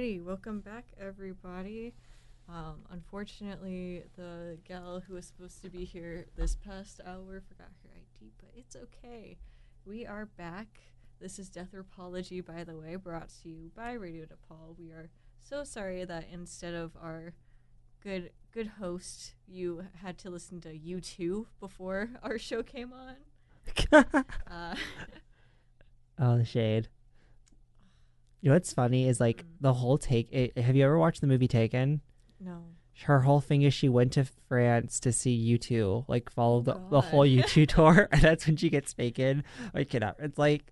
Alrighty, welcome back, everybody. Um, unfortunately, the gal who was supposed to be here this past hour forgot her ID, but it's okay. We are back. This is Death Apology, by the way, brought to you by Radio DePaul. We are so sorry that instead of our good good host, you had to listen to U2 before our show came on. Uh, oh, the shade. You know what's funny is like Mm. the whole take. It, have you ever watched the movie Taken? no. Her whole thing is she went to France to see U2, like follow the, the whole. U2 tour, and that's when she gets taken. I cannot. It's like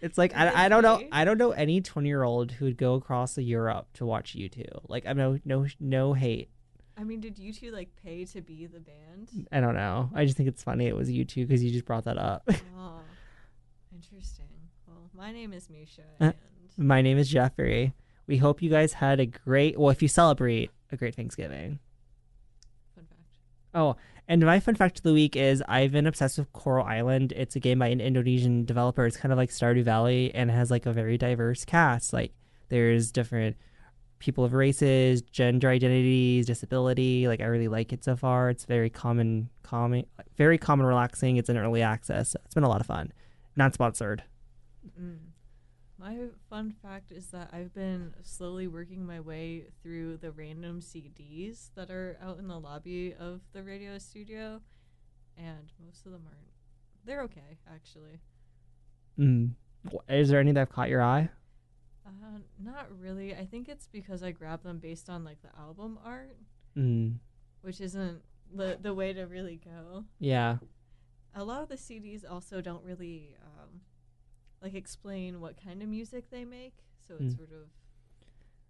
it's like I, I don't know I don't know any twenty year old who would go across Europe to watch U2. Like I'm no no no hate. I mean, did you two like pay to be the band? I don't know. I just think it's funny it was U2 because you just brought that up. oh, interesting. My name is Misha, Uh, and My name is Jeffrey. We hope you guys had a great well if you celebrate a great Thanksgiving. fun fact. Oh, and my fun fact of the week is I've been obsessed with Coral Island. It's a game by an Indonesian developer. It's kind of like Stardew Valley and has like a very diverse cast. Like there's different people of races, gender identities, disability. Like I really like it so far. It's very common, common, very common, relaxing. It's in early access. It's been a lot of fun. Not sponsored. Mm. My fun fact is that I've been slowly working my way through the random CDs that are out in the lobby of the radio studio, and most of them aren't. They're okay, actually. Mm. Is there any that have caught your eye? Uh, not really. I think it's because I grabbed them based on like the album art, Mm. which isn't the the way to really go. Yeah. a lot of the CDs also don't really um, like explain what kind of music they make, so it's Mm. sort of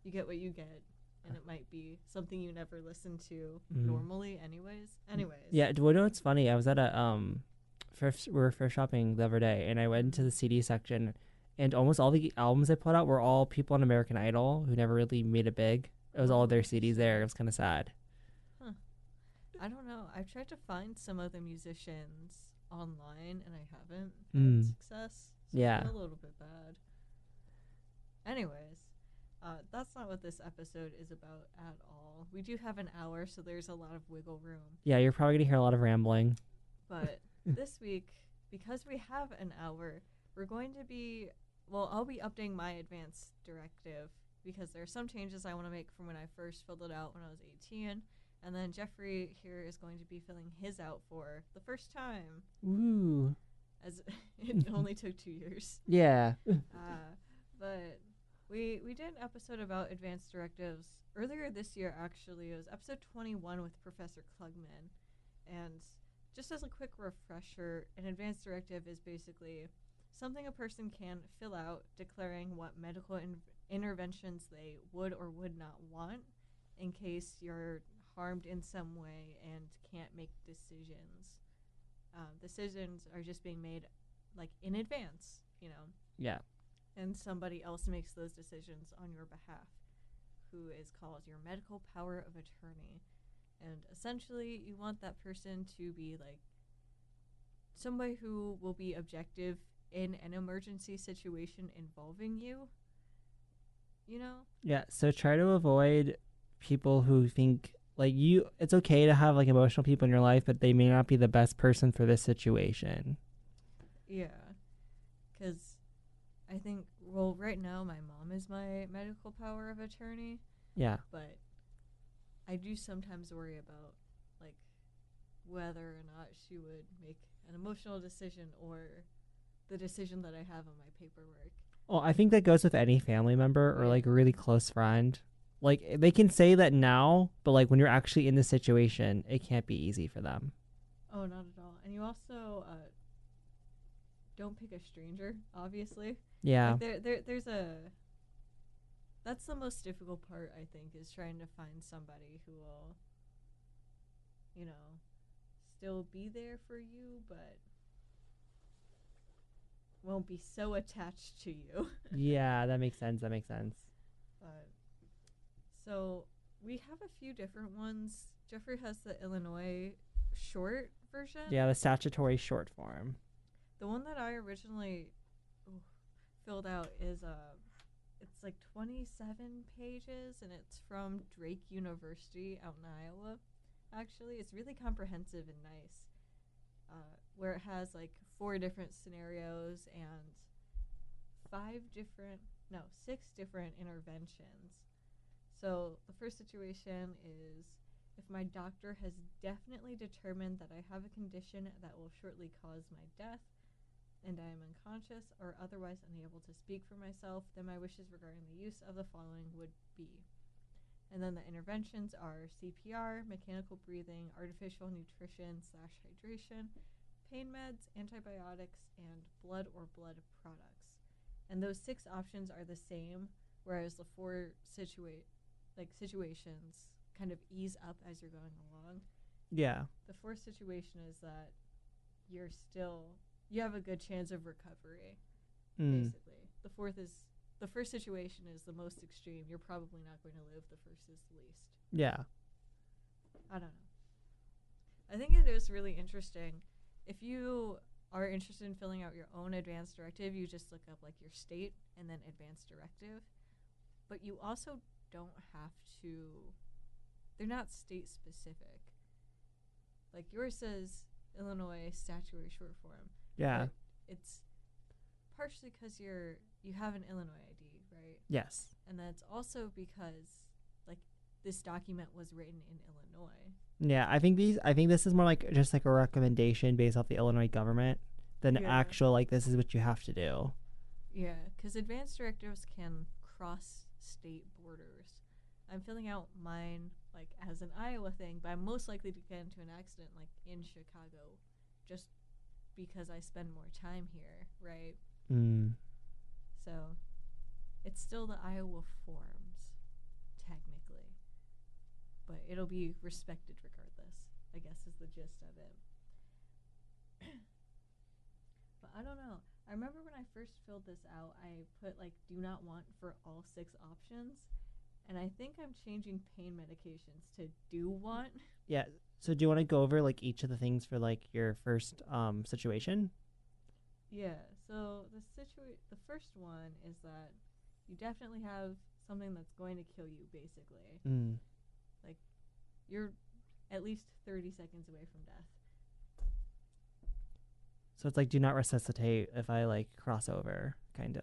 you get what you get, and it might be something you never listen to Mm. normally, anyways. Anyways, Yeah, do you know what's funny? I was at a um, thrift, we were thrift shopping the other day, and I went into the CD section, and almost all the albums they put out were all people on American Idol who never really made it big. It was all their CDs there. It was kind of sad. I don't know. I've tried to find some of the musicians online, and I haven't Mm. had success. So Yeah. A little bit bad. Anyways. Uh, that's not what this episode is about at all. We do have an hour, so there's a lot of wiggle room. Yeah, you're probably gonna hear a lot of rambling. But this week, because we have an hour, we're going to be well, I'll be updating my advance directive because there are some changes I want to make from when I first filled it out when I was 18. And then Jeffrey here is going to be filling his out for the first time, Ooh. As it only took two years. Yeah. Uh, but we we did an episode about advanced directives earlier this year. Actually, it was episode 21 with Professor Klugman. And just as a quick refresher, an advanced directive is basically something a person can fill out declaring what medical in- interventions they would or would not want in case you're harmed in some way and can't make decisions. Um, decisions are just being made like in advance, you know Yeah. and somebody else makes those decisions on your behalf, who is called your medical power of attorney. And essentially, you want that person to be like somebody who will be objective in an emergency situation involving you. You know? Yeah. So try to avoid people who think like you. It's okay to have like emotional people in your life, but they may not be the best person for this situation. Yeah. Because I think, well, right now, my mom is my medical power of attorney. Yeah. but I do sometimes worry about like whether or not she would make an emotional decision or the decision that I have on my paperwork. Well, I think that goes with any family member or like a really close friend. Like they can say that now, but like when you're actually in the situation, it can't be easy for them. Oh, not at all. And you also uh, don't pick a stranger, obviously. Yeah. Like there, there, there's a. That's the most difficult part, I think, is trying to find somebody who will, you know, still be there for you, but won't be so attached to you. yeah, that makes sense. That makes sense. But so we have a few different ones. Jeffrey has the Illinois short version. Yeah, the statutory short form. The one that I originally ooh, filled out is uh, it's like 27 pages and it's from Drake University out in Iowa. Actually, it's really comprehensive and nice. Uh, where it has like four different scenarios and five different, no, six different interventions. So the first situation is if my doctor has definitely determined that I have a condition that will shortly cause my death, and I am unconscious or otherwise unable to speak for myself, then my wishes regarding the use of the following would be. And then the interventions are CPR, mechanical breathing, artificial nutrition slash hydration, pain meds, antibiotics, and blood or blood products. And those six options are the same, whereas the four situa- like situations kind of ease up as you're going along. Yeah. The fourth situation is that you're still you have a good chance of recovery. Mm. Basically, the fourth is the first situation is the most extreme. You're probably not going to live. The first is the least. Yeah. I don't know. I think it is really interesting. If you are interested in filling out your own advanced directive, you just look up like your state and then advanced directive. But you also don't have to, they're not state specific. Like yours says Illinois statutory short form. Yeah. It's partially because you're, you have an Illinois ID, right? Yes. And that's also because like this document was written in Illinois. Yeah, I think these I think this is more like just like a recommendation based off the Illinois government than Yeah. actual like this is what you have to do. Yeah, because advanced directives can cross state borders. I'm filling out mine like as an Iowa thing, but I'm most likely to get into an accident like in Chicago just because I spend more time here, right? Mm. So it's still the Iowa forms, technically. But it'll be respected regardless, I guess is the gist of it. but I don't know. I remember when I first filled this out, I put like do not want for all six options. And I think I'm changing pain medications to do want. Yeah. So do you want to go over like each of the things for like your first um situation? Yeah. So the situa- the first one is that you definitely have something that's going to kill you basically. Mm. You're at least 30 seconds away from death. So it's like do not resuscitate if I like cross over, kind of.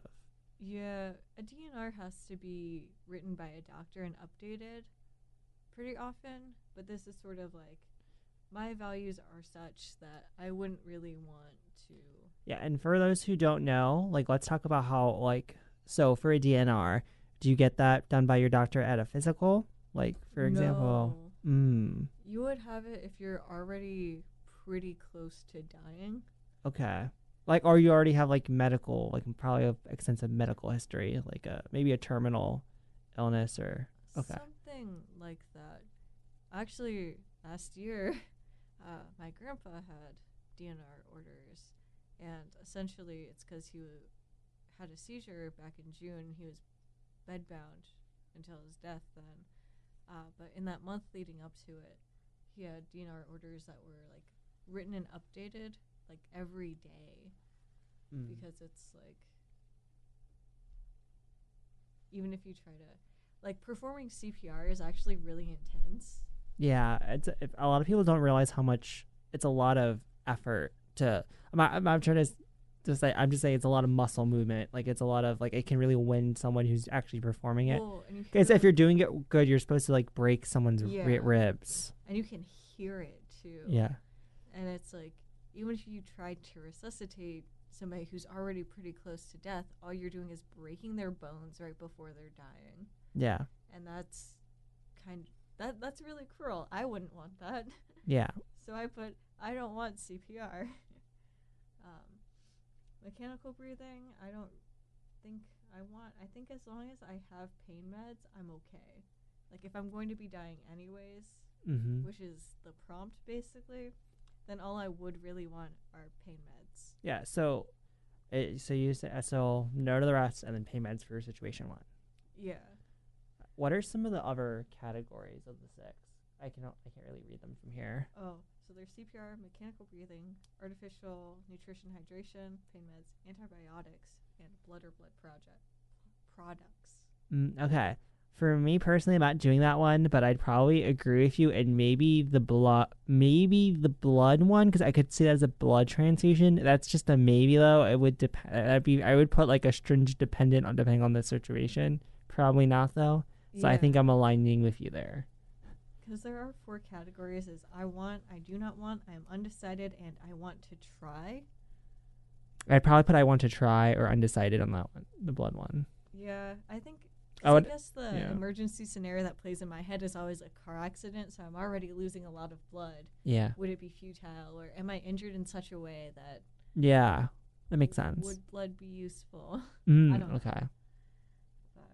Yeah, a DNR has to be written by a doctor and updated pretty often, but this is sort of like my values are such that I wouldn't really want to. Yeah, and for those who don't know, like let's talk about how like so for a DNR, do you get that done by your doctor at a physical? Like for example, No. mm, you would have it if you're already pretty close to dying. Okay. Like or you already have like medical, like probably a extensive medical history, like a maybe a terminal illness or Okay. Something like that. Actually, last year, uh, my grandpa had DNR orders, and essentially it's because he w- had a seizure back in June. He was bedbound until his death then. Uh, but in that month leading up to it, he had DNR orders that were like written and updated like every day mm. because it's like even if you try to like performing CPR is actually really intense. Yeah, it's if, a lot of people don't realize how much it's a lot of effort to. I'm not, I'm, trying to to say. I'm just saying it's a lot of muscle movement. Like it's a lot of like it can really win someone who's actually performing it. Because if you're doing it good, you're supposed to like break someone's ri- Yeah. ribs. and you can hear it too. Yeah, And it's like even if you try to resuscitate somebody who's already pretty close to death, all you're doing is breaking their bones right before they're dying. yeah, And that's kind of, that that's really cruel. I wouldn't want that. yeah. So I put I don't want CPR. um, mechanical breathing, I don't think I want. I think as long as I have pain meds, I'm okay. Like if I'm going to be dying anyways, Mm-hmm. which is the prompt basically, then all I would really want are pain meds. Yeah. So, it, so you say so no to the rest, and then pain meds for situation one. Yeah. What are some of the other categories of the six? I can I can't really read them from here. Oh, so there's CPR, mechanical breathing, artificial nutrition hydration, pain meds, antibiotics, and blood or blood project products. Mm, okay. For me personally, I'm not doing that one, but I'd probably agree with you. And maybe the blood, maybe the blood one, because I could see that as a blood transfusion. That's just a maybe though. It would depend. I'd be. I would put like a stringent dependent on depending on the situation. Probably not though. So I think I'm aligning with you there. because there are four categories: is I want, I do not want, I am undecided, and I want to try. I'd probably put I want to try or undecided on that one, the blood one. Yeah, I think. I I, would- guess the yeah. emergency scenario that plays in my head is always a car accident, so I'm already losing a lot of blood. Yeah. Would it be futile, or am I injured in such a way that Yeah. That makes sense. would blood be useful? Mm, I don't know. okay. But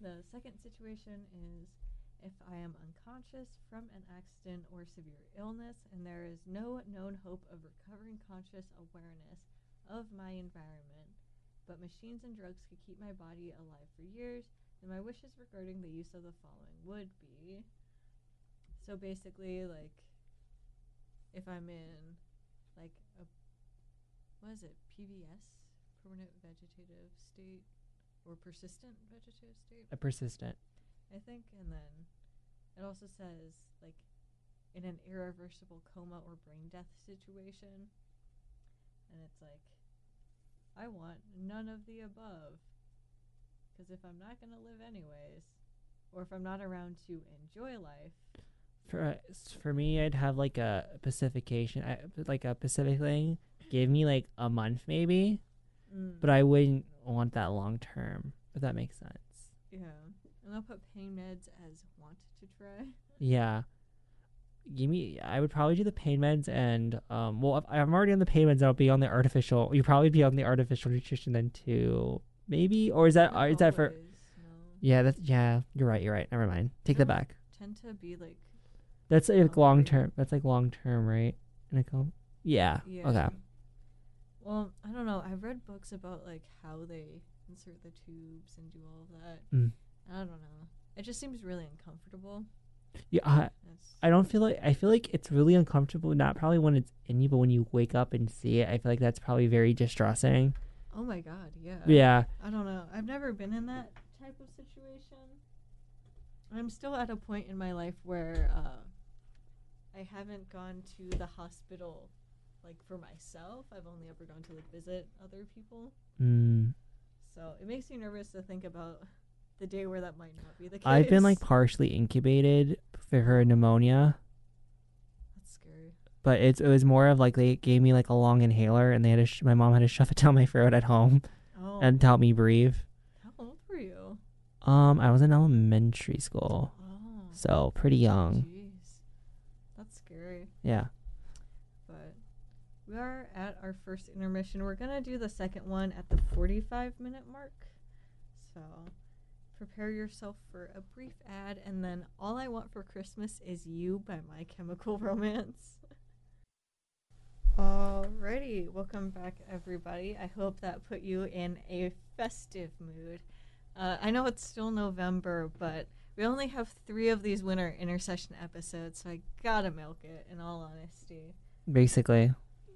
the second situation is if I am unconscious from an accident or severe illness and there is no known hope of recovering conscious awareness of my environment, but machines and drugs could keep my body alive for years, and my wishes regarding the use of the following would be so basically like if I'm in like a what is it, PVS? Permanent vegetative state or persistent vegetative state, A persistent. I think. And then it also says, like, in an irreversible coma or brain death situation. And it's like, I want none of the above. Because if I'm not going to live anyways, or if I'm not around to enjoy life, For s- for me, I'd have like a pacification, I, like a Pacific thing. Give me like a month maybe, mm, but I wouldn't want that long term. If that makes sense. yeah. And I'll put pain meds as want to try. Yeah. Give me. I would probably do the pain meds and um. Well, I'm already on the pain meds, I'll be on the artificial. You probably be on the artificial nutrition then too, maybe. Or is that Not uh, is that for? always, no. Yeah, that's yeah. You're right. You're right. Never mind. Take that back. Tend to be like That's like long term. That's like long term, right? Go, yeah. Yeah. Okay. Well, I don't know. I've read books about like how they insert the tubes and do all of that. Mm. I don't know. It just seems really uncomfortable. Yeah. I, I don't feel like I feel like it's really uncomfortable. Not probably when it's in you, but when you wake up and see it, I feel like that's probably very distressing. oh my god, yeah. Yeah. I don't know. I've never been in that type of situation. I'm still at a point in my life where uh, I haven't gone to the hospital like for myself. I've only ever gone to like visit other people. Mm. So it makes me nervous to think about the day where that might not be the case. I've been like partially incubated for her pneumonia, That's scary. but it's it was more of like they gave me like a long inhaler and they had to sh- my mom had to shove it down my throat at home Oh, and to help me breathe. how old were you? Um, I was in elementary school, Oh, so pretty young. jeez, that's scary. Yeah. But we are at our first intermission. We're gonna do the second one at the 45 minute mark. So prepare yourself for a brief ad, and then "All I Want for Christmas Is You" by My Chemical Romance. Alrighty, welcome back, everybody. I hope that put you in a festive mood. Uh, I know it's still November, but we only have three of these winter intersession episodes, so I gotta milk it. In all honesty, Basically.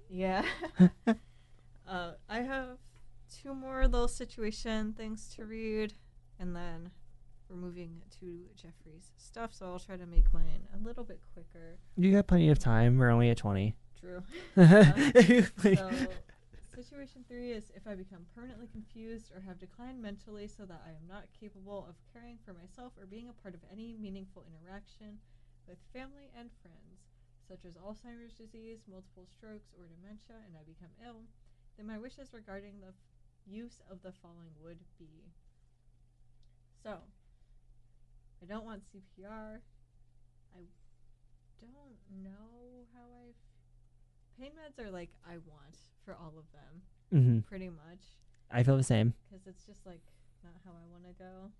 yeah. uh, I have two more little situation things to read, and then we're moving to Jeffrey's stuff, so I'll try to make mine a little bit quicker. You got plenty of time. We're only at 20. True. Like- um, So, situation three is if I become permanently confused or have declined mentally so that I am not capable of caring for myself or being a part of any meaningful interaction with family and friends, such as Alzheimer's disease, multiple strokes, or dementia, and I become ill, then my wishes regarding the f- use of the following would be so, I don't want CPR. I don't know how I. Pain meds are like I want for all of them, Mhm. pretty much, I feel the same. because it's just like not how I want to go.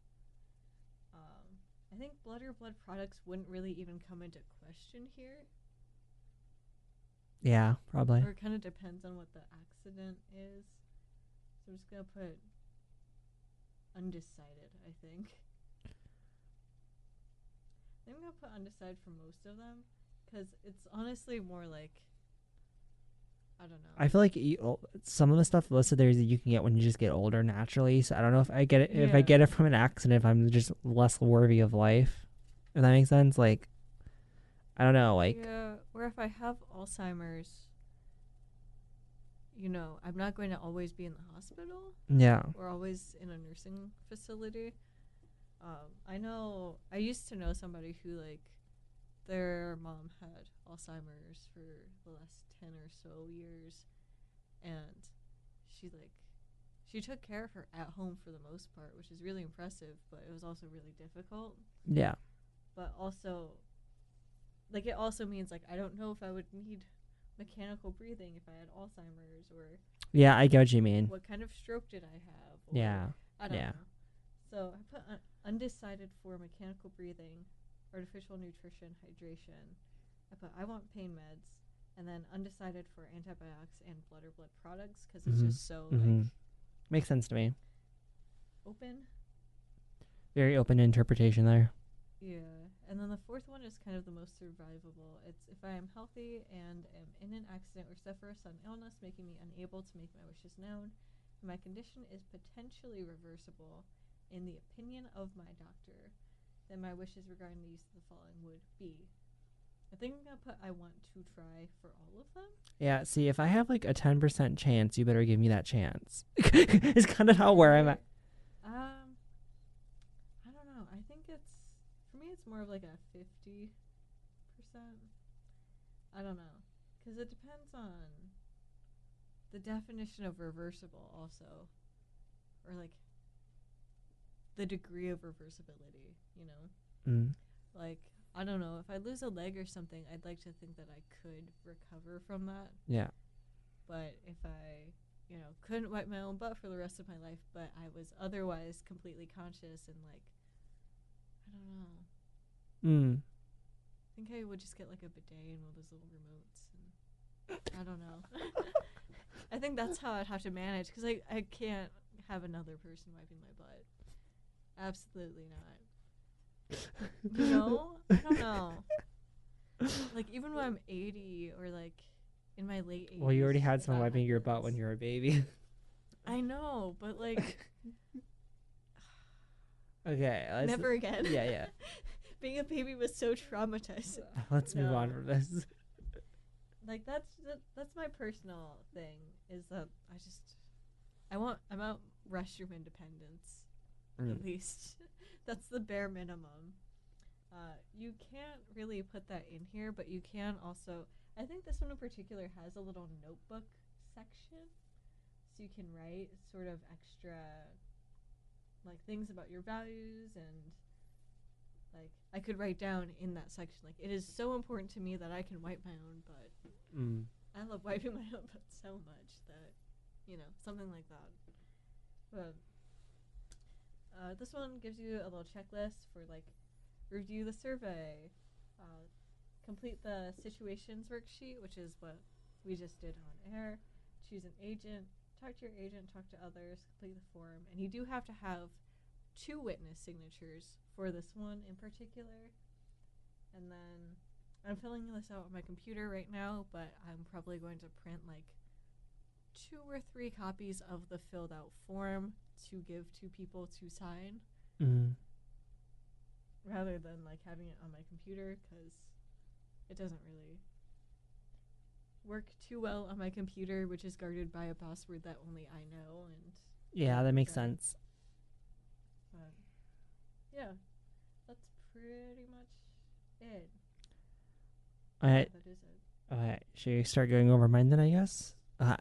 Um, I think blood or blood products wouldn't really even come into question here, Yeah, probably. or it kind of depends on what the accident is. So I'm just gonna put undecided. I think. I think I'm gonna put undecided for most of them, because it's honestly more like I don't know. I feel like you, oh, some of the stuff listed there is that you can get when you just get older naturally. So I don't know if I get it if I get it from an accident, if I'm just less worthy of life. If that makes sense, like I don't know, like yeah, or if I have Alzheimer's, you know, I'm not going to always be in the hospital yeah, or always in a nursing facility. Um, I know I used to know somebody who like their mom had Alzheimer's for the last ten or so years, and she like she took care of her at home for the most part, which is really impressive. But it was also really difficult. yeah, But also, like it also means like I don't know if I would need mechanical breathing if I had Alzheimer's or yeah. I get what you mean. what kind of stroke did I have? Or Yeah, I don't yeah. know. So I put un- undecided for mechanical breathing, artificial nutrition, hydration. I put I want pain meds, and then undecided for antibiotics and blood or blood products because it's Mhm. just so hmm like Makes sense to me. open. Very open interpretation there. Yeah, and then the fourth one is kind of the most survivable. It's if I am healthy and am in an accident or suffer a sudden illness making me unable to make my wishes known, and my condition is potentially reversible, in the opinion of my doctor, then my wishes regarding the use of the following would be. I think I'm gonna put I want to try for all of them. Yeah, see, if I have like a ten percent chance, you better give me that chance. it's kind of how where I'm at. Um, I don't know. I think it's for me. It's more of like a fifty percent. I don't know, because it depends on the definition of reversible, also, or like the degree of reversibility. You know, Mm. like I don't know. If I lose a leg or something, I'd like to think that I could recover from that. Yeah, But if I, you know, couldn't wipe my own butt for the rest of my life, but I was otherwise completely conscious and like, I don't know. Mm. I think I would just get like a bidet and one of those little remotes. And I don't know. I think that's how I'd have to manage because I, I can't have another person wiping my butt. Absolutely not. You know? I don't know. Like even when I'm 80 or like in my late 80s. Well, you already had someone wiping your butt when you were a baby. I know, but like okay, never again. Yeah, yeah. Being a baby was so traumatizing. Let's move on from this. Like that's that, that's my personal thing. Is that I just I want I want restroom independence at Mm. least. that's the bare minimum. Uh, you can't really put that in here, but you can also. I think this one in particular has a little notebook section, so you can write sort of extra, like things about your values and. Like I could write down in that section, like it is so important to me that I can wipe my own butt. Mm. I love wiping my own butt so much that, you know, something like that. But uh, this one gives you a little checklist for like review the survey, uh, complete the situations worksheet, which is what we just did on air. Choose an agent, talk to your agent, talk to others, complete the form, and you do have to have two witness signatures for this one in particular. And then I'm filling this out on my computer right now, but I'm probably going to print like two or three copies of the filled out form to give to people to sign Mm. rather than like having it on my computer because it doesn't really work too well on my computer, which is guarded by a password that only I know. And Yeah, that makes Okay. sense. but yeah, pretty much it. All right, That is it. all right. Should we start going over mine then? I guess. Uh,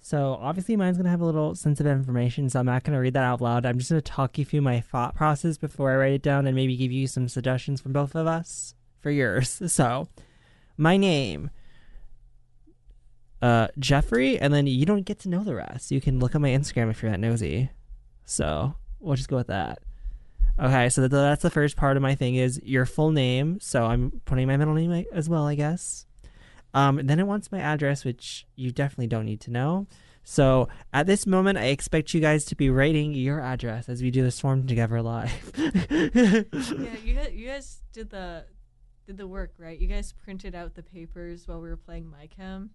so obviously mine's gonna have a little sensitive information, so I'm not gonna read that out loud. I'm just gonna talk you through my thought process before I write it down, and maybe give you some suggestions from both of us for yours. So, my name, uh, Jeffrey, and then you don't get to know the rest. You can look at my Instagram if you're that nosy. So we'll just go with that. Okay, so that's the first part of my thing is your full name. So I'm putting my middle name as well, I guess. Um, then it wants my address, which you definitely don't need to know. So at this moment, I expect you guys to be writing your address as we do this form together live. yeah, you guys, you guys did the did the work right. You guys printed out the papers while we were playing MyChem.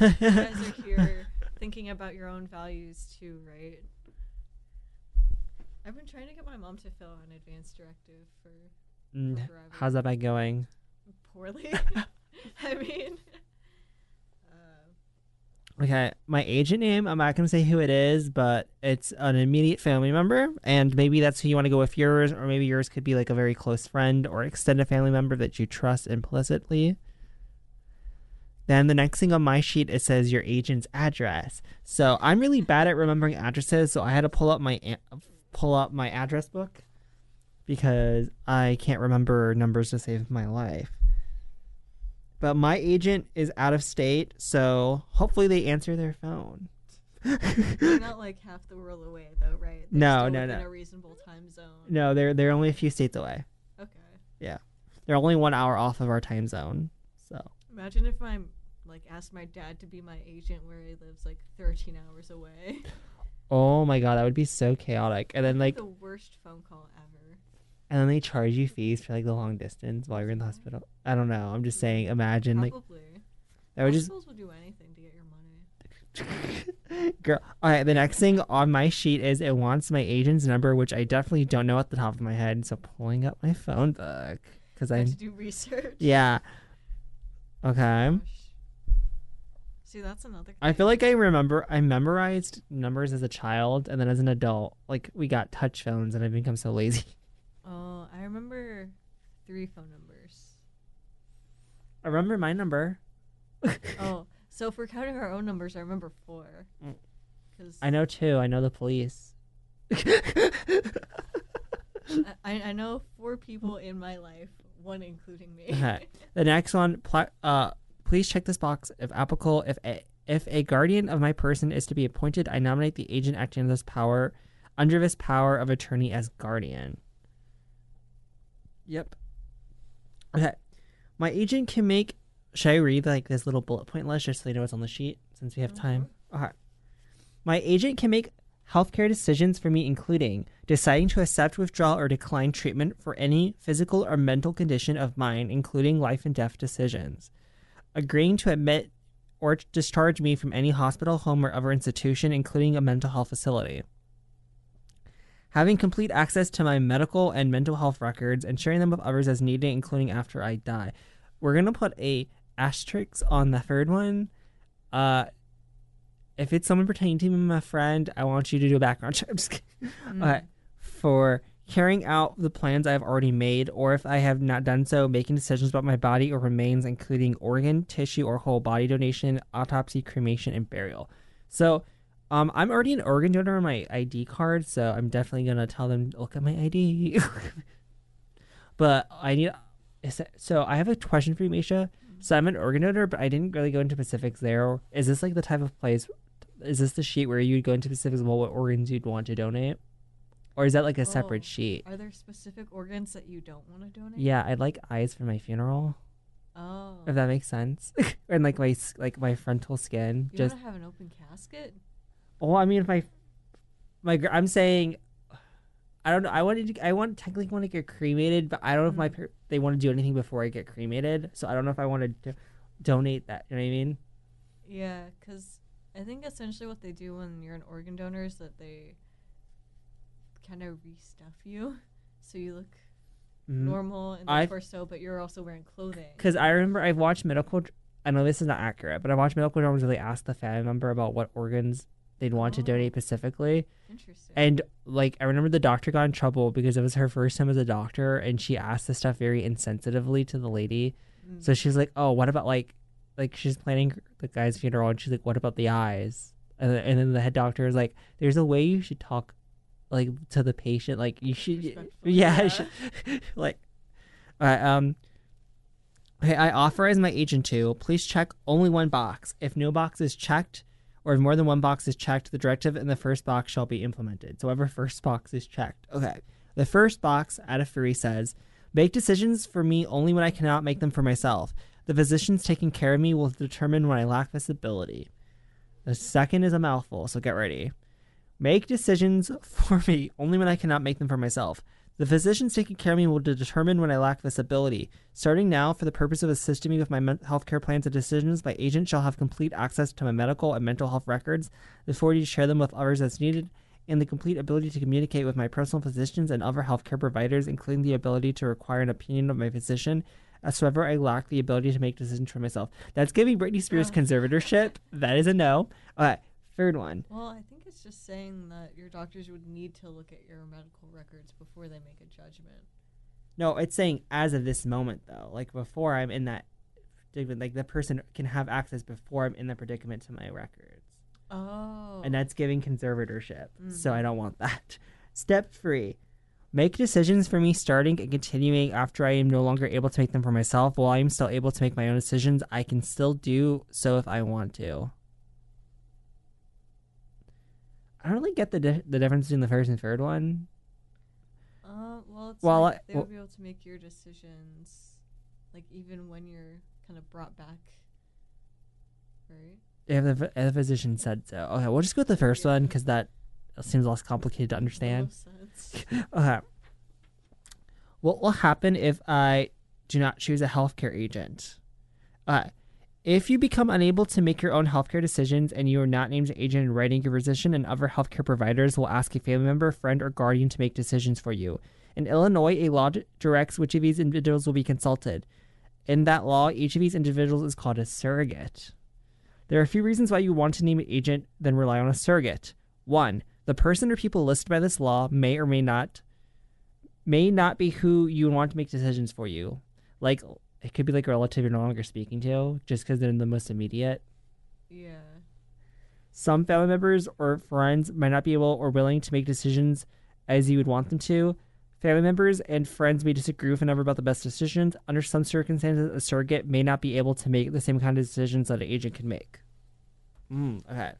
You guys are here thinking about your own values too, right? I've been trying to get my mom to fill out an advance directive for Mm, forever. How's that been going? poorly. I mean, uh, Okay, my agent name, I'm not going to say who it is, but it's an immediate family member. And maybe that's who you want to go with yours, or maybe yours could be like a very close friend or extended family member that you trust implicitly. Then the next thing on my sheet, it says your agent's address. So I'm really bad at remembering addresses, so I had to pull up my pull up my address book because I can't remember numbers to save my life. But my agent is out of state, so hopefully they answer their phone. they're not like half the world away, though, right? They're No, no, no. a reasonable time zone. no, they're they're only a few states away. Okay. Yeah, they're only one hour off of our time zone. So Imagine if I'm like asked my dad to be my agent where he lives like 13 hours away. oh my god, that would be so chaotic. And then like the worst phone call ever. and then they charge you fees for like the long distance while you're in the hospital. I don't know. I'm just saying. Imagine like Probably. that would just will do anything to get your money. girl. All right, the next thing on my sheet is it wants my agent's number, which I definitely don't know at the top of my head. So pulling up my phone book because I I have to do research. yeah. Okay. Gosh. See, that's another. I feel like I remember I memorized numbers as a child, and then as an adult, like we got touch phones, and I've become so lazy. Oh, I remember three phone numbers. I remember my number. Oh, so if we're counting our own numbers, I remember four. Mm. Because I know two. I know the police. I, I know four people in my life, one including me. Okay. The next one, uh, please check this box if applicable. If a, if a guardian of my person is to be appointed, I nominate the agent acting under this power, under this power of attorney as guardian. Yep. Okay. My agent can make. Should I read like this little bullet point list just so you know what's on the sheet since we have mm-hmm. time? Okay. My agent can make healthcare decisions for me, including deciding to accept, withdraw, or decline treatment for any physical or mental condition of mine, including life and death decisions, agreeing to admit or discharge me from any hospital, home, or other institution, including a mental health facility. Having complete access to my medical and mental health records and sharing them with others as needed, including after I die. We're gonna put a asterisk on the third one. Uh, if it's someone pertaining to me, my friend, I want you to do a background check. I'm just kidding. Mm. Uh, for carrying out the plans I have already made, or if I have not done so, making decisions about my body or remains, including organ, tissue, or whole body donation, autopsy, cremation, and burial. So, um, I'm already an organ donor on my ID card, so I'm definitely gonna tell them look at my ID. but I need. So I have a question for you, Misha. So I'm an organ donor, but I didn't really go into specifics there. Is this like the type of place? Is this the sheet where you'd go into specifics about what organs you'd want to donate, or is that like a separate Oh. sheet? Are there specific organs that you don't want to donate? Yeah, I'd like eyes for my funeral, Oh. if that makes sense, and like my s- like my frontal skin. you just want to have an open casket? well, I mean, if my my gr- I'm saying, I don't know. I wanted to, I want technically want to get cremated, but I don't know if my Mm. par- they want to do anything before I get cremated. So I don't know if I want to do, donate that. You know what I mean? Yeah, because I think essentially what they do when you're an organ donor is that they kind of restuff you, so you look normal in the I've- torso, but you're also wearing clothing. Because I remember I've watched medical. I know this is not accurate, but I watched medical dramas where they asked the family member about what organs they'd want to Oh. donate specifically. Interesting. And like I remember the doctor got in trouble because it was her first time as a doctor and she asked this stuff very insensitively to the lady. Mm. So she's like, "Oh, what about like like she's planning the guy's funeral and she's like, "What about the eyes?" And then the head doctor is like, "There's a way you should talk like to the patient like you should yeah, should- like all right, um Okay, I authorize my agent to please check only one box. If no box is checked, or if more than one box is checked, the directive in the first box shall be implemented. So whatever first box is checked. Okay. The first box out of three says, make decisions for me only when I cannot make them for myself. The physicians taking care of me will determine when I lack this ability. The second is a mouthful, so get ready. Make decisions for me only when I cannot make them for myself. The physicians taking care of me will determine when I lack this ability. Starting now, for the purpose of assisting me with my men- healthcare plans and decisions, my agent shall have complete access to my medical and mental health records, the authority to share them with others as needed, and the complete ability to communicate with my personal physicians and other healthcare providers, including the ability to require an opinion of my physician. As however, I lack the ability to make decisions for myself. That's giving Britney Spears Oh. conservatorship. that is a no. Okay, third one. Well, I think it's just saying that your doctors would need to look at your medical records before they make a judgment. No, it's saying as of this moment though. Like before I'm in that predicament, like the person can have access before I'm in the predicament to my records. Oh. And that's giving conservatorship. So Mhm. I don't want that. Step three. Make decisions for me starting and continuing after I am no longer able to make them for myself. While I am still able to make my own decisions, I can still do so if I want to. I don't really get the di- the difference between the first and third one. Uh, well, it's Well, like I- they well- would be able to make your decisions, like even when you're kind of brought back, right? If the, if the physician said so. Okay, we'll just go with the first Yeah. one because that seems less complicated to understand. Okay. What will happen if I do not choose a healthcare agent? Uh, if you become unable to make your own healthcare decisions and you are not named an agent in writing, your physician and other healthcare providers will ask a family member, friend, or guardian to make decisions for you. In Illinois, a law directs which of these individuals will be consulted. In that law, each of these individuals is called a surrogate. There are a few reasons why you want to name an agent, then rely on a surrogate. One, the person or people listed by this law may or may not may not be who you want to make decisions for you. Like it could be like a relative you're no longer speaking to, just because they're the most immediate. Yeah. Some family members or friends might not be able or willing to make decisions as you would want them to. Family members and friends may disagree with another about the best decisions. Under some circumstances, a surrogate may not be able to make the same kind of decisions that an agent can make. Mm, okay.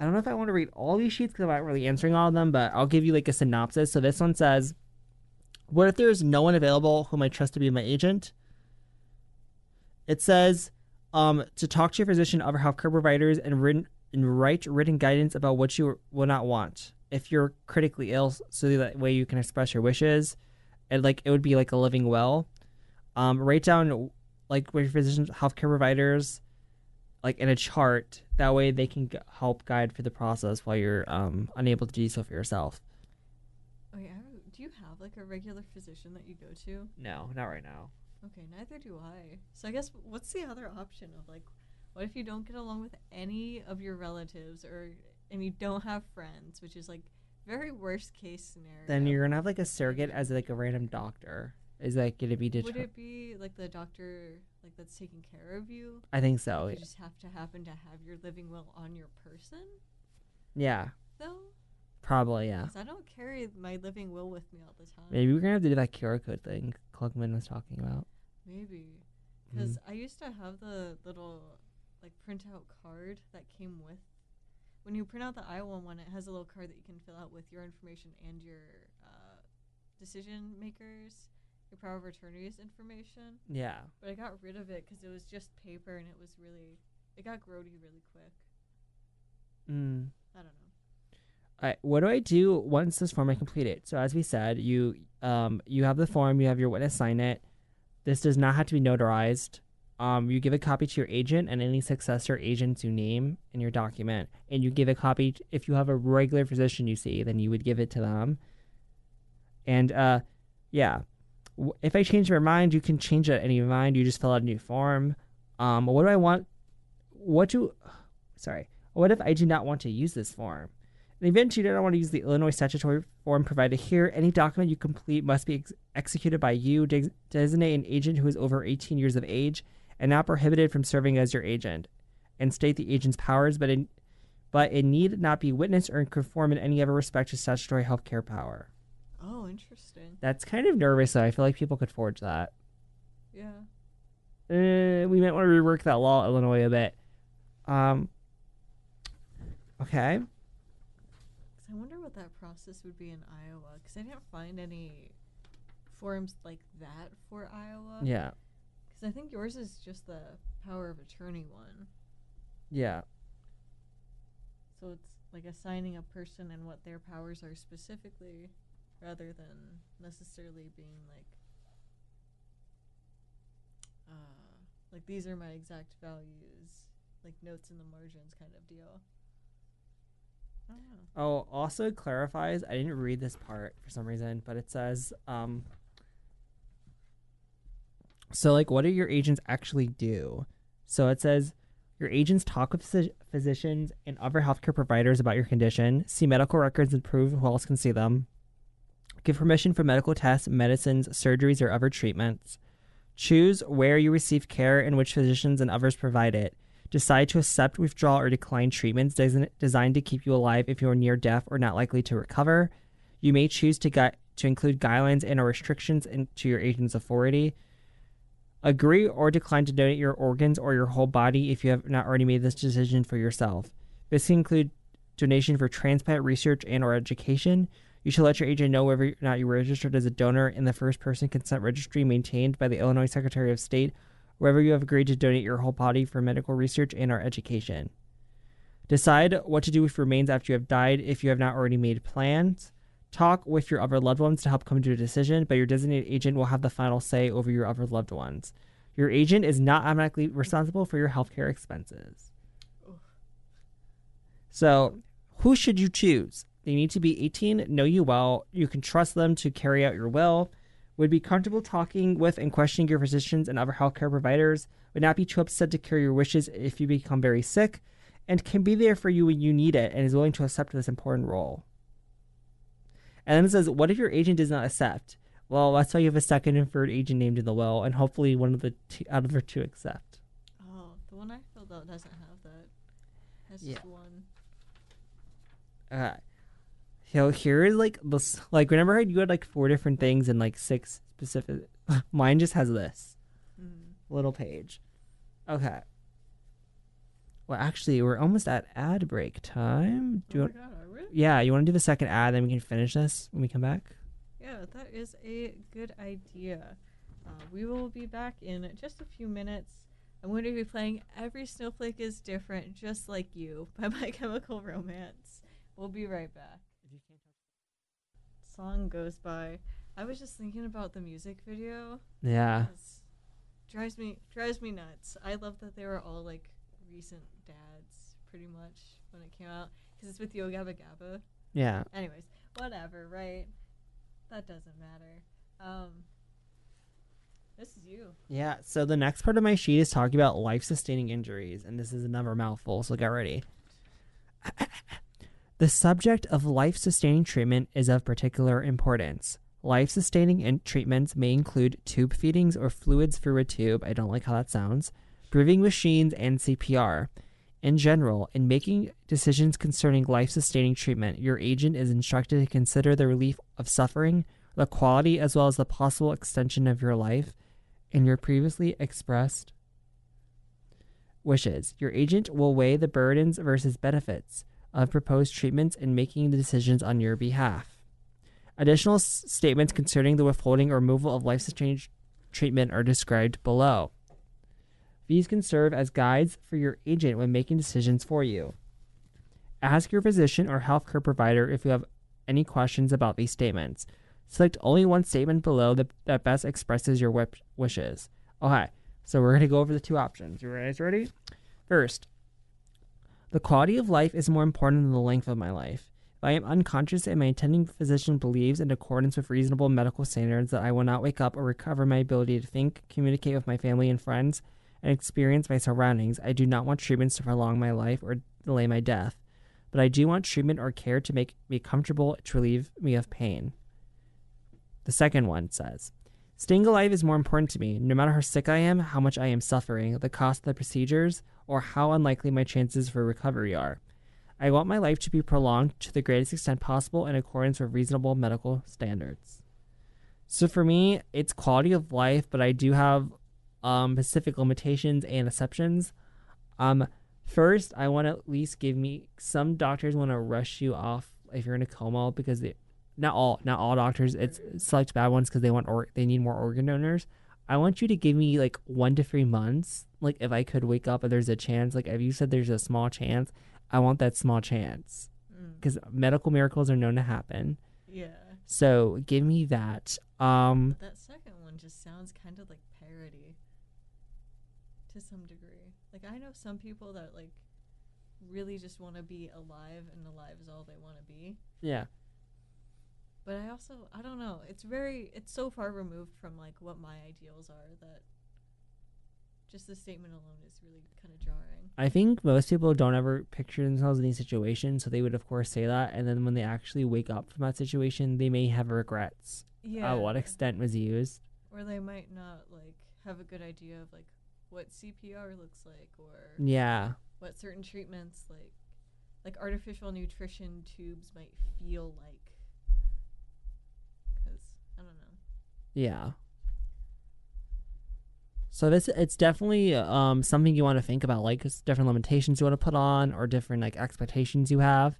I don't know if I want to read all these sheets because I'm not really answering all of them, but I'll give you like a synopsis. So this one says, "What if there is no one available whom I trust to be my agent?" It says, um, to talk to your physician, other healthcare providers, and written and write written guidance about what you will not want if you're critically ill, so that way you can express your wishes. And like it would be like a living will. Um, write down like with your physicians, healthcare providers, like in a chart. That way they can help guide for the process while you're um unable to do so for yourself. Oh yeah. Do you have like a regular physician that you go to? No, not right now. Okay, neither do I. So I guess what's the other option of like, what if you don't get along with any of your relatives or and you don't have friends, which is like very worst case scenario. Then you're gonna have like a surrogate as like a random doctor. Is that gonna be Would it be like the doctor like that's taking care of you? I think so. You just have to happen to have your living will on your person, Yeah, though. Probably. Yeah. 'Cause I don't carry my living will with me all the time. Maybe we're gonna have to do that QR code thing Klugman was talking about. Maybe. Mm-hmm. Because I used to have the little like printout card that came with. When you print out the Iowa one, it has a little card that you can fill out with your information and your uh, decision makers, your power of attorney's information. Yeah. But I got rid of it because it was just paper and it was really, it got grody really quick. Mm. I don't know. What do I do once this form I complete it? So as we said, you um you have the form, you have your witness sign it. This does not have to be notarized. Um, you give a copy to your agent and any successor agents you name in your document, and you give a copy if you have a regular physician you see, then you would give it to them. And uh, yeah, if I change my mind, you can change it any mind. You just fill out a new form. Um, what do I want? What do? Sorry. What if I do not want to use this form? In the event you do not want to use the Illinois statutory form provided here, any document you complete must be ex- executed by you. Des- designate an agent who is over 18 years of age and not prohibited from serving as your agent, and state the agent's powers, but in, but it need not be witnessed or conform in any other respect to statutory healthcare power. Oh, interesting. That's kind of nervous, though. I feel like people could forge that. Yeah. Uh, we might want to rework that law, Illinois, a bit. Um. Okay. I wonder what that process would be in Iowa. Because I didn't find any forms like that for Iowa. Yeah. Because I think yours is just the power of attorney one. Yeah. So it's like assigning a person and what their powers are specifically. rather than necessarily being like uh like these are my exact values, like notes in the margins kind of deal. Know. Oh, also clarifies. I didn't read this part for some reason, but it says, um, so like, what do your agents actually do? So it says, your agents talk with phys- physicians and other healthcare providers about your condition, see medical records and prove who else can see them, give permission for medical tests, medicines, surgeries, or other treatments, choose where you receive care and which physicians and others provide it, decide to accept, withdraw, or decline treatments designed to keep you alive if you are near death or not likely to recover. You may choose to gui- to include guidelines and or restrictions into your agent's authority. Agree or decline to donate your organs or your whole body if you have not already made this decision for yourself. This can include donation for transplant research and or education. You should let your agent know whether or not you were registered as a donor in the first person consent registry maintained by the Illinois Secretary of State wherever you have agreed to donate your whole body for medical research and or education. Decide what to do with your remains after you have died if you have not already made plans. Talk with your other loved ones to help come to a decision, but your designated agent will have the final say over your other loved ones. Your agent is not automatically responsible for your healthcare expenses. So, who should you choose? They need to be 18, know you well, you can trust them to carry out your will, would be comfortable talking with and questioning your physicians and other healthcare providers, would not be too upset to carry your wishes if you become very sick, and can be there for you when you need it and is willing to accept this important role. And then it says, What if your agent does not accept? Well, that's why you have a second and third agent named in the will, and hopefully one of the two, out of the two accept. Oh, the one I filled out doesn't have that. Has Yeah. just one. uh so here is like this like remember how you had like four different things and like six specific mine just has this Mm. little page okay well actually we're almost at ad break time do oh you want, god, are we? yeah you want to do the second ad then we can finish this when we come back Yeah, that is a good idea. Uh, we will be back in just a few minutes. I'm going to be playing Every Snowflake is Different, Just Like You by My Chemical Romance. We'll be right back. Song goes by. I was just thinking about the music video. yeah drives me drives me nuts. I love that they were all like recent dads, pretty much when it came out, because it's with Yo Gabba Gabba. yeah Anyways, whatever, right? That doesn't matter. Um, this is you. yeah so the next part of my sheet is talking about life-sustaining injuries and this is another mouthful so get ready The subject of life sustaining treatment is of particular importance. Life sustaining in- treatments may include tube feedings or fluids through a tube. I don't like how that sounds. Breathing machines and CPR. In general, in making decisions concerning life sustaining treatment, your agent is instructed to consider the relief of suffering, the quality as well as the possible extension of your life, and your previously expressed wishes. Your agent will weigh the burdens versus benefits of proposed treatments and making the decisions on your behalf. Additional s- statements concerning the withholding or removal of life sustaining treatment are described below. These can serve as guides for your agent when making decisions for you. Ask your physician or healthcare provider if you have any questions about these statements. Select only one statement below that, that best expresses your wishes. Okay, so we're going to go over the two options. You guys ready? First, the quality of life is more important than the length of my life. If I am unconscious and my attending physician believes, in accordance with reasonable medical standards, that I will not wake up or recover my ability to think, communicate with my family and friends, and experience my surroundings, I do not want treatments to prolong my life or delay my death. But I do want treatment or care to make me comfortable to relieve me of pain. The second one says, Staying alive is more important to me, no matter how sick I am, how much I am suffering, the cost of the procedures, or how unlikely my chances for recovery are. I want my life to be prolonged to the greatest extent possible in accordance with reasonable medical standards. So for me, it's quality of life, but I do have um, specific limitations and exceptions. Um, first, I want to at least give me some doctors want to rush you off if you're in a coma because they, not all not all doctors. It's select bad ones because they want or they need more organ donors. I want you to give me like one to three months. Like if I could wake up and there's a chance, like if you said there's a small chance, I want that small chance Mm. because medical miracles are known to happen. Yeah. So give me that. Um, But that second one just sounds kind of like parody to some degree. Like I know some people that like really just want to be alive and alive is all they want to be. yeah. But I also I don't know. It's very it's so far removed from like what my ideals are that just the statement alone is really kind of jarring. I think most people don't ever picture themselves in these situations, so they would of course say that, and then when they actually wake up from that situation, they may have regrets. Yeah. At what extent was used? Or they might not like have a good idea of like what CPR looks like or Yeah. what certain treatments like like artificial nutrition tubes might feel like because i don't know Yeah. So this it's definitely um something you want to think about, like different limitations you want to put on or different like expectations you have.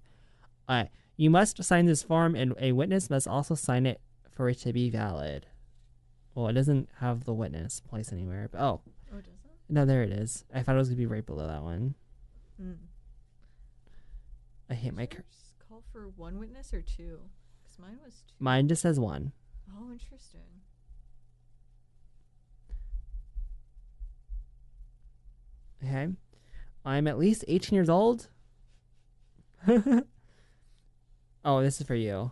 Uh, you must sign this form, and a witness must also sign it for it to be valid. Well, it doesn't have the witness place anywhere. But, oh oh does it no, there it is. I thought it was gonna be right below that one. mm. I hate my. curse. Call for one witness or two because mine was two. Mine just says one. oh interesting Okay. I'm at least 18 years old. oh, this is for you.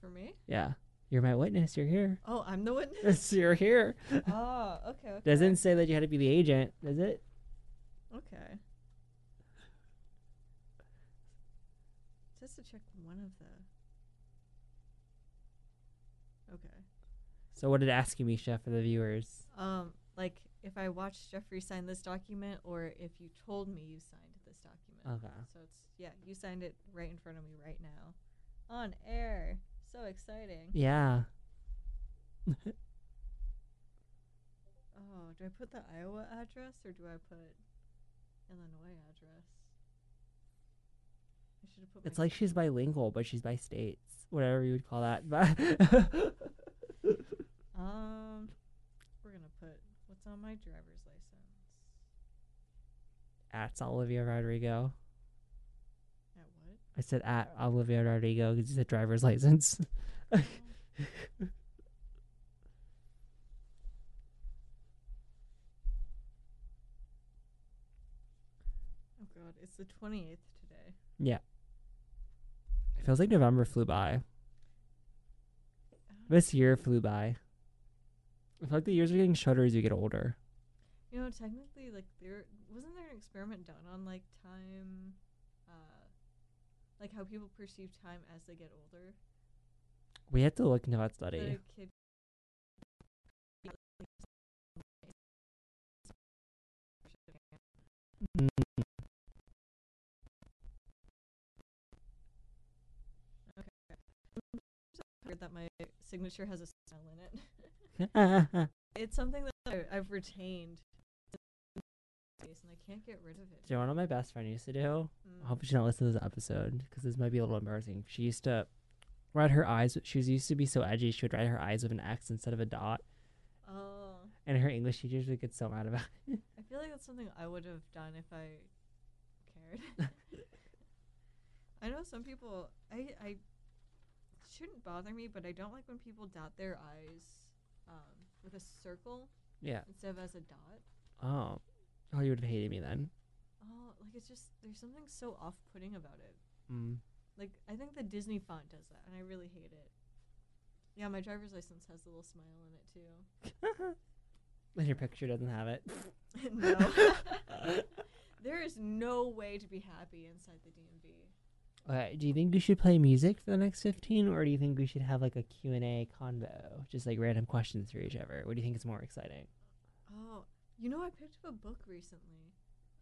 for me Yeah. You're my witness. You're here. oh i'm the witness You're here. oh okay, okay Doesn't say that you had to be the agent, does it? okay just to check one of the okay So what did it ask you, Misha, for the viewers? Um, like if I watched Jeffrey sign this document, or if you told me you signed this document. Okay. So it's yeah, you signed it right in front of me right now, on air. So exciting. Yeah. Oh, do I put the Iowa address or do I put Illinois address? I should have put. It's like she's bilingual, but she's by states. Whatever you would call that. Um, we're gonna put what's on my driver's license. at Olivia Rodrigo. At what? I said at Olivia Rodrigo because you said driver's license. Oh God, it's the twenty eighth today. yeah. It feels like November flew by. Uh, this year flew by. I feel like the years are getting shorter as you get older. You know, technically, like there wasn't there an experiment done on like time, uh, like how people perceive time as they get older. We have to look into that study. Mm, Heard that my signature has a smile in it. it's something that I've retained, and I can't get rid of it. Do you know what my best friend used to do? Mm. I hope she don't listen to this episode because this might be a little embarrassing. She used to write her eyes. She was used to be so edgy. She would write her eyes with an X instead of a dot, Oh, and her English teachers would get so mad about. it. I feel like that's something I would have done if I cared. I know some people. I I shouldn't bother me, but I don't like when people dot their eyes um, with a circle yeah. instead of as a dot. Oh. Oh, you would have hated me then. Oh, like it's just there's something so off-putting about it. Mm. Like I think the Disney font does that, and I really hate it. Yeah, my driver's license has a little smile in it too. And your picture doesn't have it. no, there is no way to be happy inside the DMV. Okay, do you think we should play music for the next 15 or do you think we should have like a Q&A convo? Just like random questions for each other. What do you think is more exciting? Oh, you know, I picked up a book recently.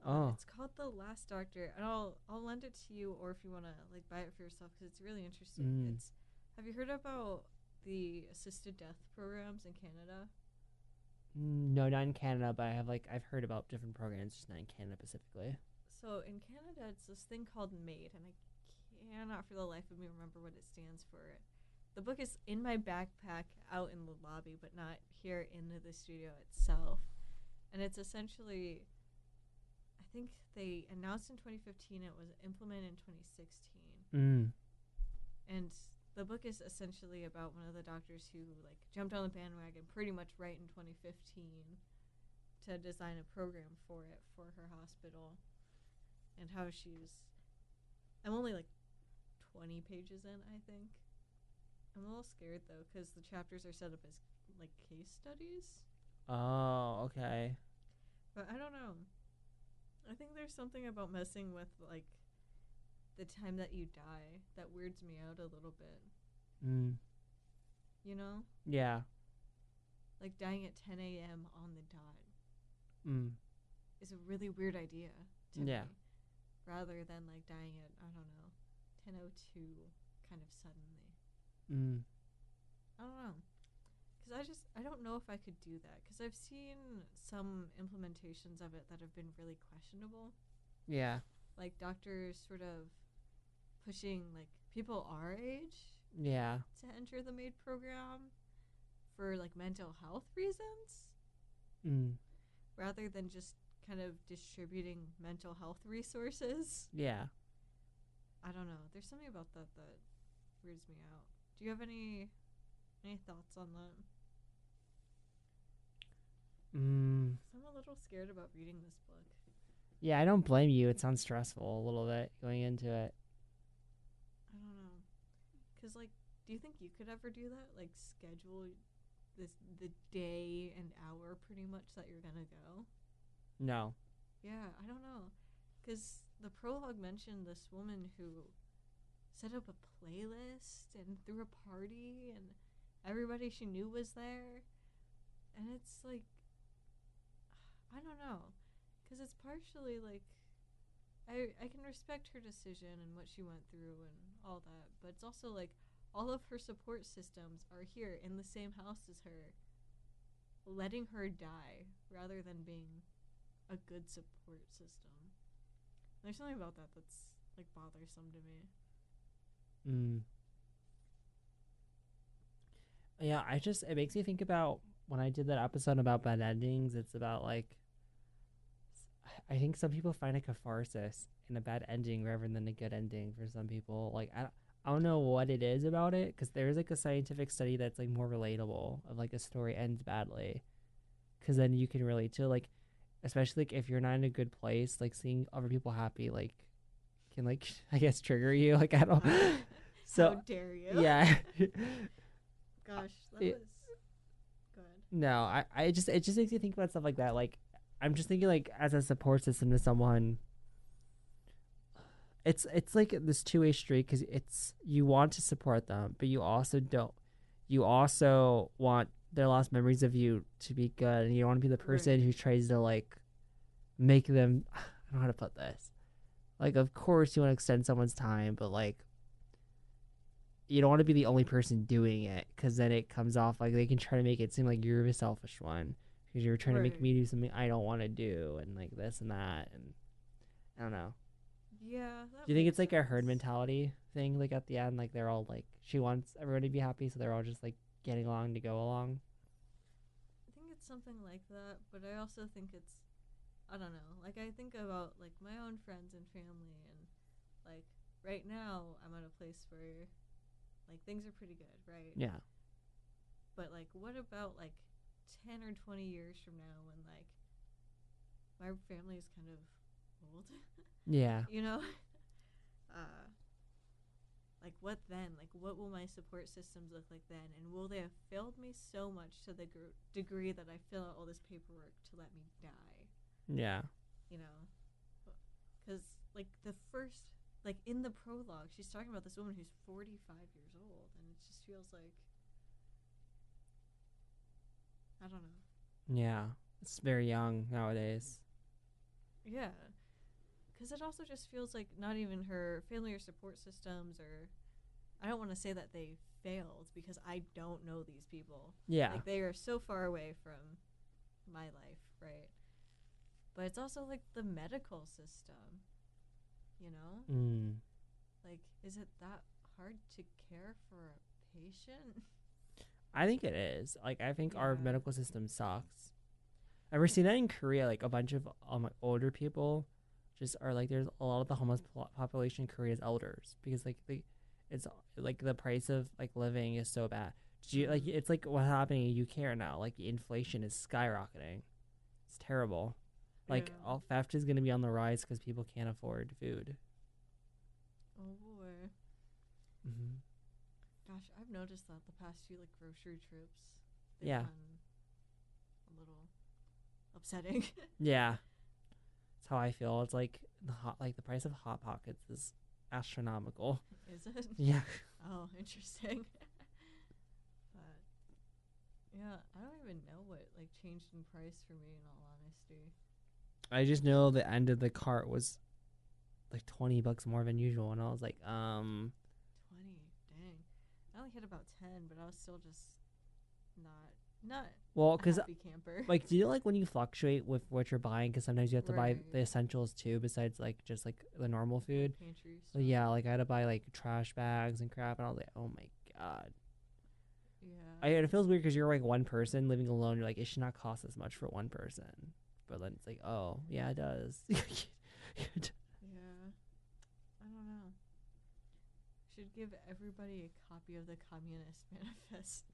Oh. it's called The Last Doctor, and I'll I'll lend it to you, or if you want to like buy it for yourself, because it's really interesting. Mm. It's have you heard about the assisted death programs in Canada? Mm, No, not in Canada, but I have like I've heard about different programs just not in Canada specifically. So in Canada, it's this thing called MAID, and I cannot for the life of me remember what it stands for. The book is in my backpack out in the lobby, but not here in the studio itself. And it's essentially, I think they announced in 2015, it was implemented in 2016. Mm. And the book is essentially about one of the doctors who like jumped on the bandwagon pretty much right in 2015 to design a program for it for her hospital and how she's I'm only like 20 pages in, I think. I'm a little scared though cuz the chapters are set up as like case studies. Oh, okay. But I don't know. I think there's something about messing with like the time that you die that weirds me out a little bit. Mm. You know, Yeah. like dying at 10 a.m. on the dot Mm. is a really weird idea to Yeah. me. Rather than like dying at I don't know 10:02 kind of suddenly. Mm. I don't know. Cuz I just I don't know if I could do that cuz I've seen some implementations of it that have been really questionable. Yeah. Like doctors sort of pushing like people our age Yeah. to enter the MAID program for like mental health reasons Mm. rather than just kind of distributing mental health resources. Yeah. I don't know. There's something about that that weirds me out. Do you have any any thoughts on that? Mm. 'Cause I'm a little scared about reading this book. Yeah, I don't blame you. It sounds stressful a little bit going into it. I don't know. Cuz like do you think you could ever do that? Like schedule this the day and hour pretty much that you're going to go? No. Yeah, I don't know. Because the prologue mentioned this woman who set up a playlist and threw a party, and everybody she knew was there. And it's like, I don't know. Because it's partially like, I, I can respect her decision and what she went through and all that, but it's also like all of her support systems are here in the same house as her, letting her die rather than being a good support system. There's something about that that's like bothersome to me. Mm. Yeah, I just it makes me think about when I did that episode about bad endings. It's about like I think some people find a catharsis in a bad ending rather than a good ending for some people. Like I I don't know what it is about it because there's like a scientific study that's like more relatable of like a story ends badly because then you can relate to like especially like if you're not in a good place like seeing other people happy like can like I guess trigger you like I don't so How dare you? yeah Gosh, that It- was good. no I, I just it just makes you think about stuff like that like i'm just thinking like as a support system to someone it's it's like this two-way street because it's you want to support them but you also don't you also want their last memories of you to be good and you don't want to be the person Right. who tries to like make them i don't know how to put this like of course you want to extend someone's time but like you don't want to be the only person doing it because then it comes off like they can try to make it seem like you're the selfish one because you're trying to make me do something I don't want to do and like this and that and I don't know. Yeah. Do you think it's like a herd mentality thing? Like at the end, like they're all like she wants everyone to be happy, so they're all just like getting along to go along. I think it's something like that, but I also think it's I don't know. Like I think about like my own friends and family and like right now I'm at a place where like things are pretty good, right? Yeah. But like what about like 10 or 20 years from now when like my family is kind of old, Yeah. you know? uh like what then? Like what will my support systems look like then? And will they have failed me so much to the gr- degree that I fill out all this paperwork to let me die? Yeah. you know because like the first like in the prologue she's talking about this woman who's 45 years old and it just feels like i don't know Yeah. It's very young nowadays. yeah because it also just feels like not even her family or support systems or i don't want to say that they failed because i don't know these people Yeah. like they are so far away from my life right but it's also like the medical system you know mm. Like, is it that hard to care for a patient? I think it is. Like I think our medical system sucks. I've ever seen that in Korea? Like a bunch of um older people, just are like there's a lot of the homeless population in Korea is elders because like they, it's like the price of like living is so bad. Did you like it's like what's happening in UK now? Like inflation is skyrocketing. It's terrible. Like Yeah. all theft is going to be on the rise because people can't afford food. Oh boy. Mm-hmm. Gosh, I've noticed that the past few like grocery trips. Yeah. been A little upsetting. Yeah, that's how I feel. It's like the hot, like the price of hot pockets is astronomical. Is it? Yeah, Oh, interesting. but yeah, I don't even know what like changed in price for me in all honesty. I just know the end of the cart was like twenty bucks more than usual, and I was like, um, 20. Dang. I only hit about 10, but I was still just not not well, because camper. like, do you like when you fluctuate with what you're buying? Because sometimes you have to buy Right. the essentials too, besides like just like the normal food. pantry So stuff. yeah, like I had to buy like trash bags and crap, and I was like, oh my god. Yeah. I, it feels weird because you're like one person living alone. You're like, it should not cost as much for one person. But then it's like, oh yeah, it does. yeah. I don't know. Should give everybody a copy of the Communist Manifest.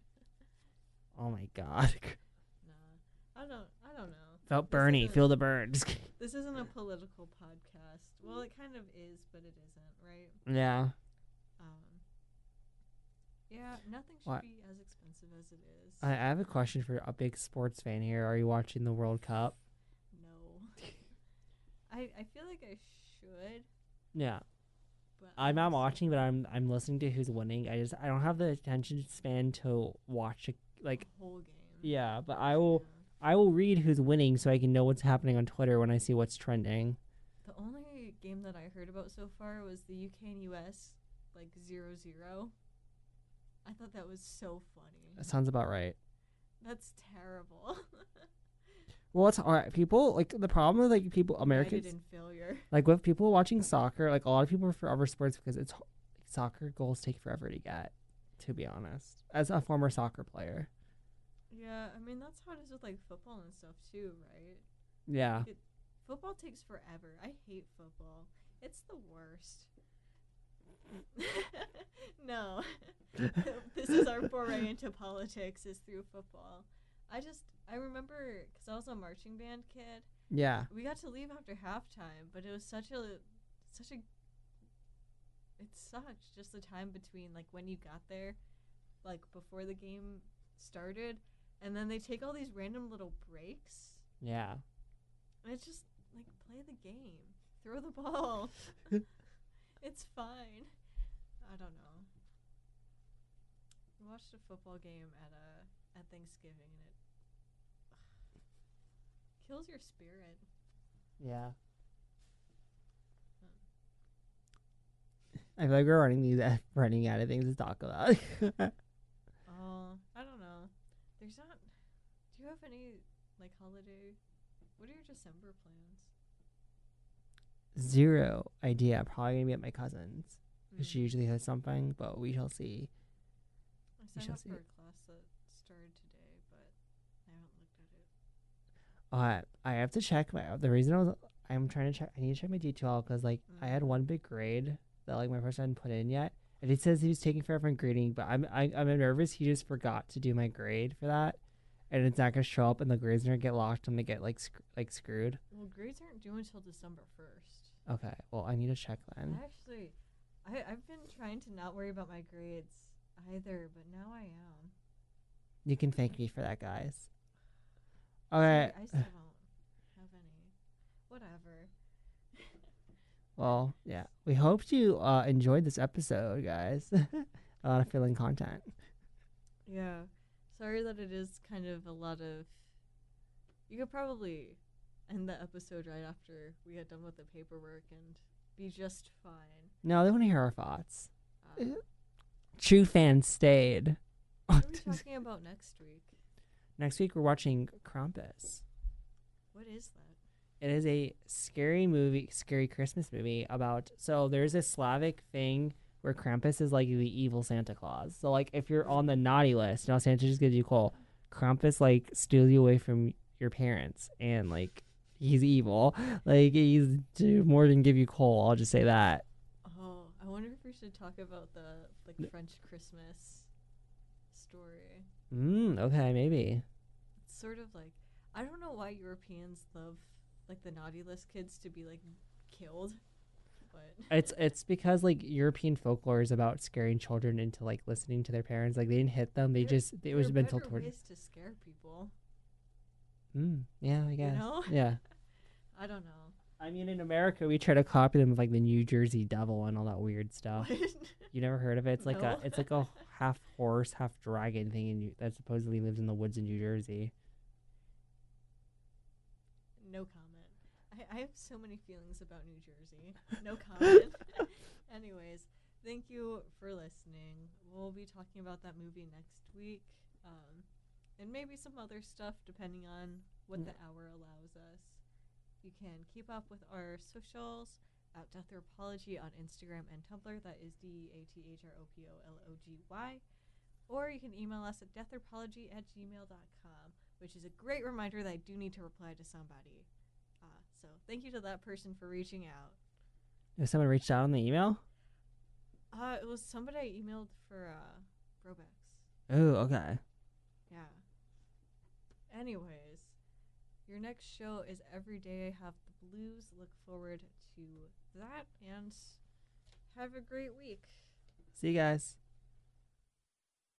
Oh my god. nah. I don't I don't know. Felt Bernie, feel the kidding. This isn't a political podcast. Well, it kind of is, but it isn't, right? yeah. Um, yeah, nothing should What? be as expensive as it is. I, I have a question for a big sports fan here. Are you watching the World Cup? no. I I feel like I should, Yeah. but I'm not watching, but I'm I'm listening to who's winning. I just I don't have the attention span to watch a, like the whole game. yeah, but I will Yeah. I will read who's winning so I can know what's happening on Twitter when I see what's trending. The only game that I heard about so far was the UK and US like zero zero. I thought that was so funny. That sounds about right. That's terrible. Well, it's all right. People like the problem with like people Americans like with people watching soccer. Like a lot of people prefer other sports because it's soccer goals take forever to get. To be honest, as a former soccer player, Yeah, I mean that's how it is with like football and stuff too, right? yeah, Football takes forever. I hate football. It's the worst. no. this is our foray into politics is through football. I just I remember cuz I was a marching band kid. yeah, We got to leave after halftime, but it was such a such a it sucked just the time between like when you got there like before the game started and then they take all these random little breaks yeah. and it's just like play the game. Throw the ball. it's fine. I don't know. Watched a football game at a at Thanksgiving and it kills your spirit. Yeah. Hmm. I feel like we're running these running out of things to talk about. Oh, I don't know. There's not. Do you have any like holiday? What are your December plans? Zero idea. Probably gonna be at my cousin's. 'cause She Mm. usually has something, but we shall see. I signed up for a class that started today, but I haven't looked at it. Uh, I have to check my. The reason I was, I'm trying to check. I need to check my D2L because like I had Mhm. one big grade that like my person hadn't put in yet, and it says he was taking forever in grading. But I'm I, I'm nervous. He just forgot to do my grade for that, and it's not gonna show up, and the grades are gonna get lost. I'm gonna get like sc- like screwed. Well, grades aren't due until December first. Okay, well I need to check then. Actually, I I've been trying to not worry about my grades either, but now I am. You can thank me for that, guys. Sorry, Okay. I still don't have any. Whatever. Well, yeah. We hope you uh, enjoyed this episode, guys. a lot of filling content. Yeah. Sorry that it is kind of a lot of. You could probably end the episode right after we had done with the paperwork and be just fine. No, they want to hear our thoughts. Uh, True fans stayed. what are we talking about next week? Next week we're watching Krampus. What is that? It is a scary movie, scary Christmas movie about. So there's a Slavic thing where Krampus is like the evil Santa Claus. So like if you're on the naughty list, now Santa just gives you coal. Krampus like steals you away from your parents and like he's evil. Like he's do more than give you coal. I'll just say that. Oh, I wonder if we should talk about the like French Christmas story. Mm, okay, maybe. It's sort of like I don't know why Europeans love like the naughty list kids to be like killed, but It's it's because like European folklore is about scaring children into like listening to their parents. Like they didn't hit them; they There- just it was are been told better ways to scare people. Mm, yeah, I guess. know? Yeah. I don't know. I mean, in America, we try to copy them with like the New Jersey Devil and all that weird stuff. You never heard of it? It's like No. a it's like a half horse, half dragon thing in that supposedly lives in the woods in New Jersey. no comment. I, I have so many feelings about New Jersey. No comment. Anyways, thank you for listening. We'll be talking about that movie next week, um, and maybe some other stuff depending on what Mm. the hour allows us. You can keep up with our socials at Deathropology on Instagram and Tumblr. That is D A T H R O P O L O G Y. Or you can email us at deathropology at gmail.com, which is a great reminder that I do need to reply to somebody. So thank you to that person for reaching out. If someone reached out on the email. Uh, it was somebody I emailed for uh, Brobex. Oh, okay. Yeah. Anyways, your next show is Every Day I Have the Blues. Look forward to that and have a great week. See you guys.